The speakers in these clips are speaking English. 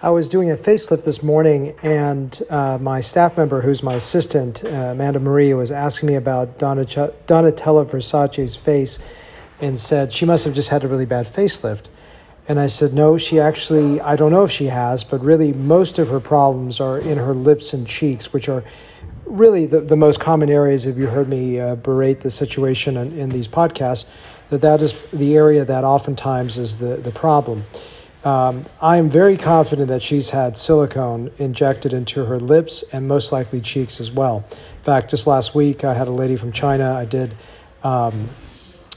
I was doing a facelift this morning, and uh, my staff member, who's my assistant, uh, Amanda Marie, was asking me about Donat- Donatella Versace's face and said she must have just had a really bad facelift. And I said, no, she actually, I don't know if she has, but really most of her problems are in her lips and cheeks, which are really the, the most common areas. If you heard me uh, berate the situation in, in these podcasts, that that is the area that oftentimes is the, the problem. Um, I am very confident that she's had silicone injected into her lips and most likely cheeks as well. In fact, just last week, I had a lady from China. I did um,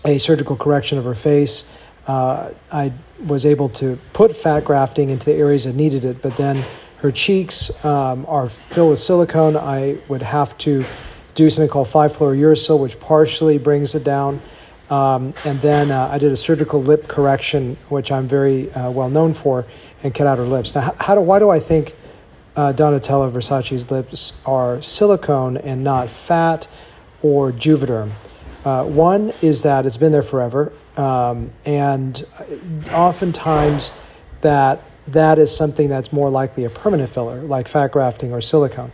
a surgical correction of her face. Uh, I was able to put fat grafting into the areas that needed it, but then her cheeks um, are filled with silicone. I would have to do something called 5-fluorouracil, which partially brings it down. Um, and then uh, I did a surgical lip correction, which I'm very uh, well known for, and cut out her lips. Now, how do, why do I think uh, Donatella Versace's lips are silicone and not fat or Juvederm? Uh, one is that it's been there forever, um, and oftentimes that that is something that's more likely a permanent filler, like fat grafting or silicone.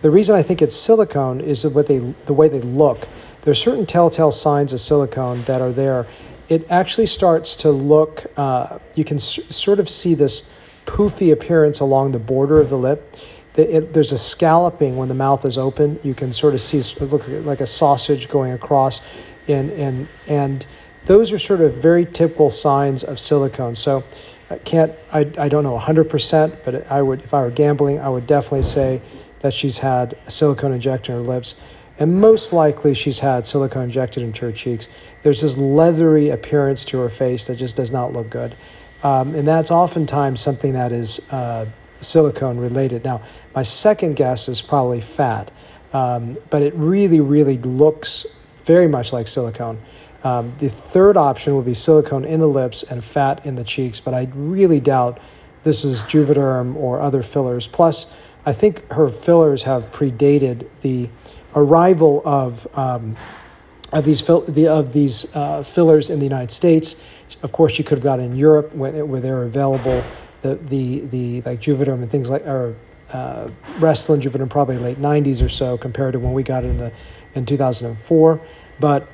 The reason I think it's silicone is what they, the way they look. There are certain telltale signs of silicone that are there. It actually starts to look, uh, you can s- sort of see this poofy appearance along the border of the lip. The, it, there's a scalloping when the mouth is open. You can sort of see it looks like a sausage going across, and and and those are sort of very typical signs of silicone. So I can't, I, I don't know 100%, but I would, if I were gambling, I would definitely say that she's had a silicone injected in her lips and most likely she's had silicone injected into her cheeks. There's this leathery appearance to her face that just does not look good. Um, and that's oftentimes something that is uh, silicone related. Now, my second guess is probably fat, um, but it really, really looks very much like silicone. Um, the third option would be silicone in the lips and fat in the cheeks, but I really doubt this is Juvederm or other fillers. Plus, I think her fillers have predated the arrival of um, of these fill, the, of these uh, fillers in the United States. Of course, you could have got in Europe where, where they're available. The the the like Juvederm and things like or uh, Restylane Juvederm probably late '90s or so compared to when we got it in the in 2004. But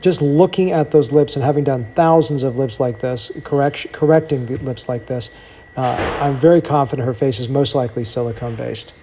just looking at those lips and having done thousands of lips like this, correct, correcting the lips like this, uh, I'm very confident her face is most likely silicone based.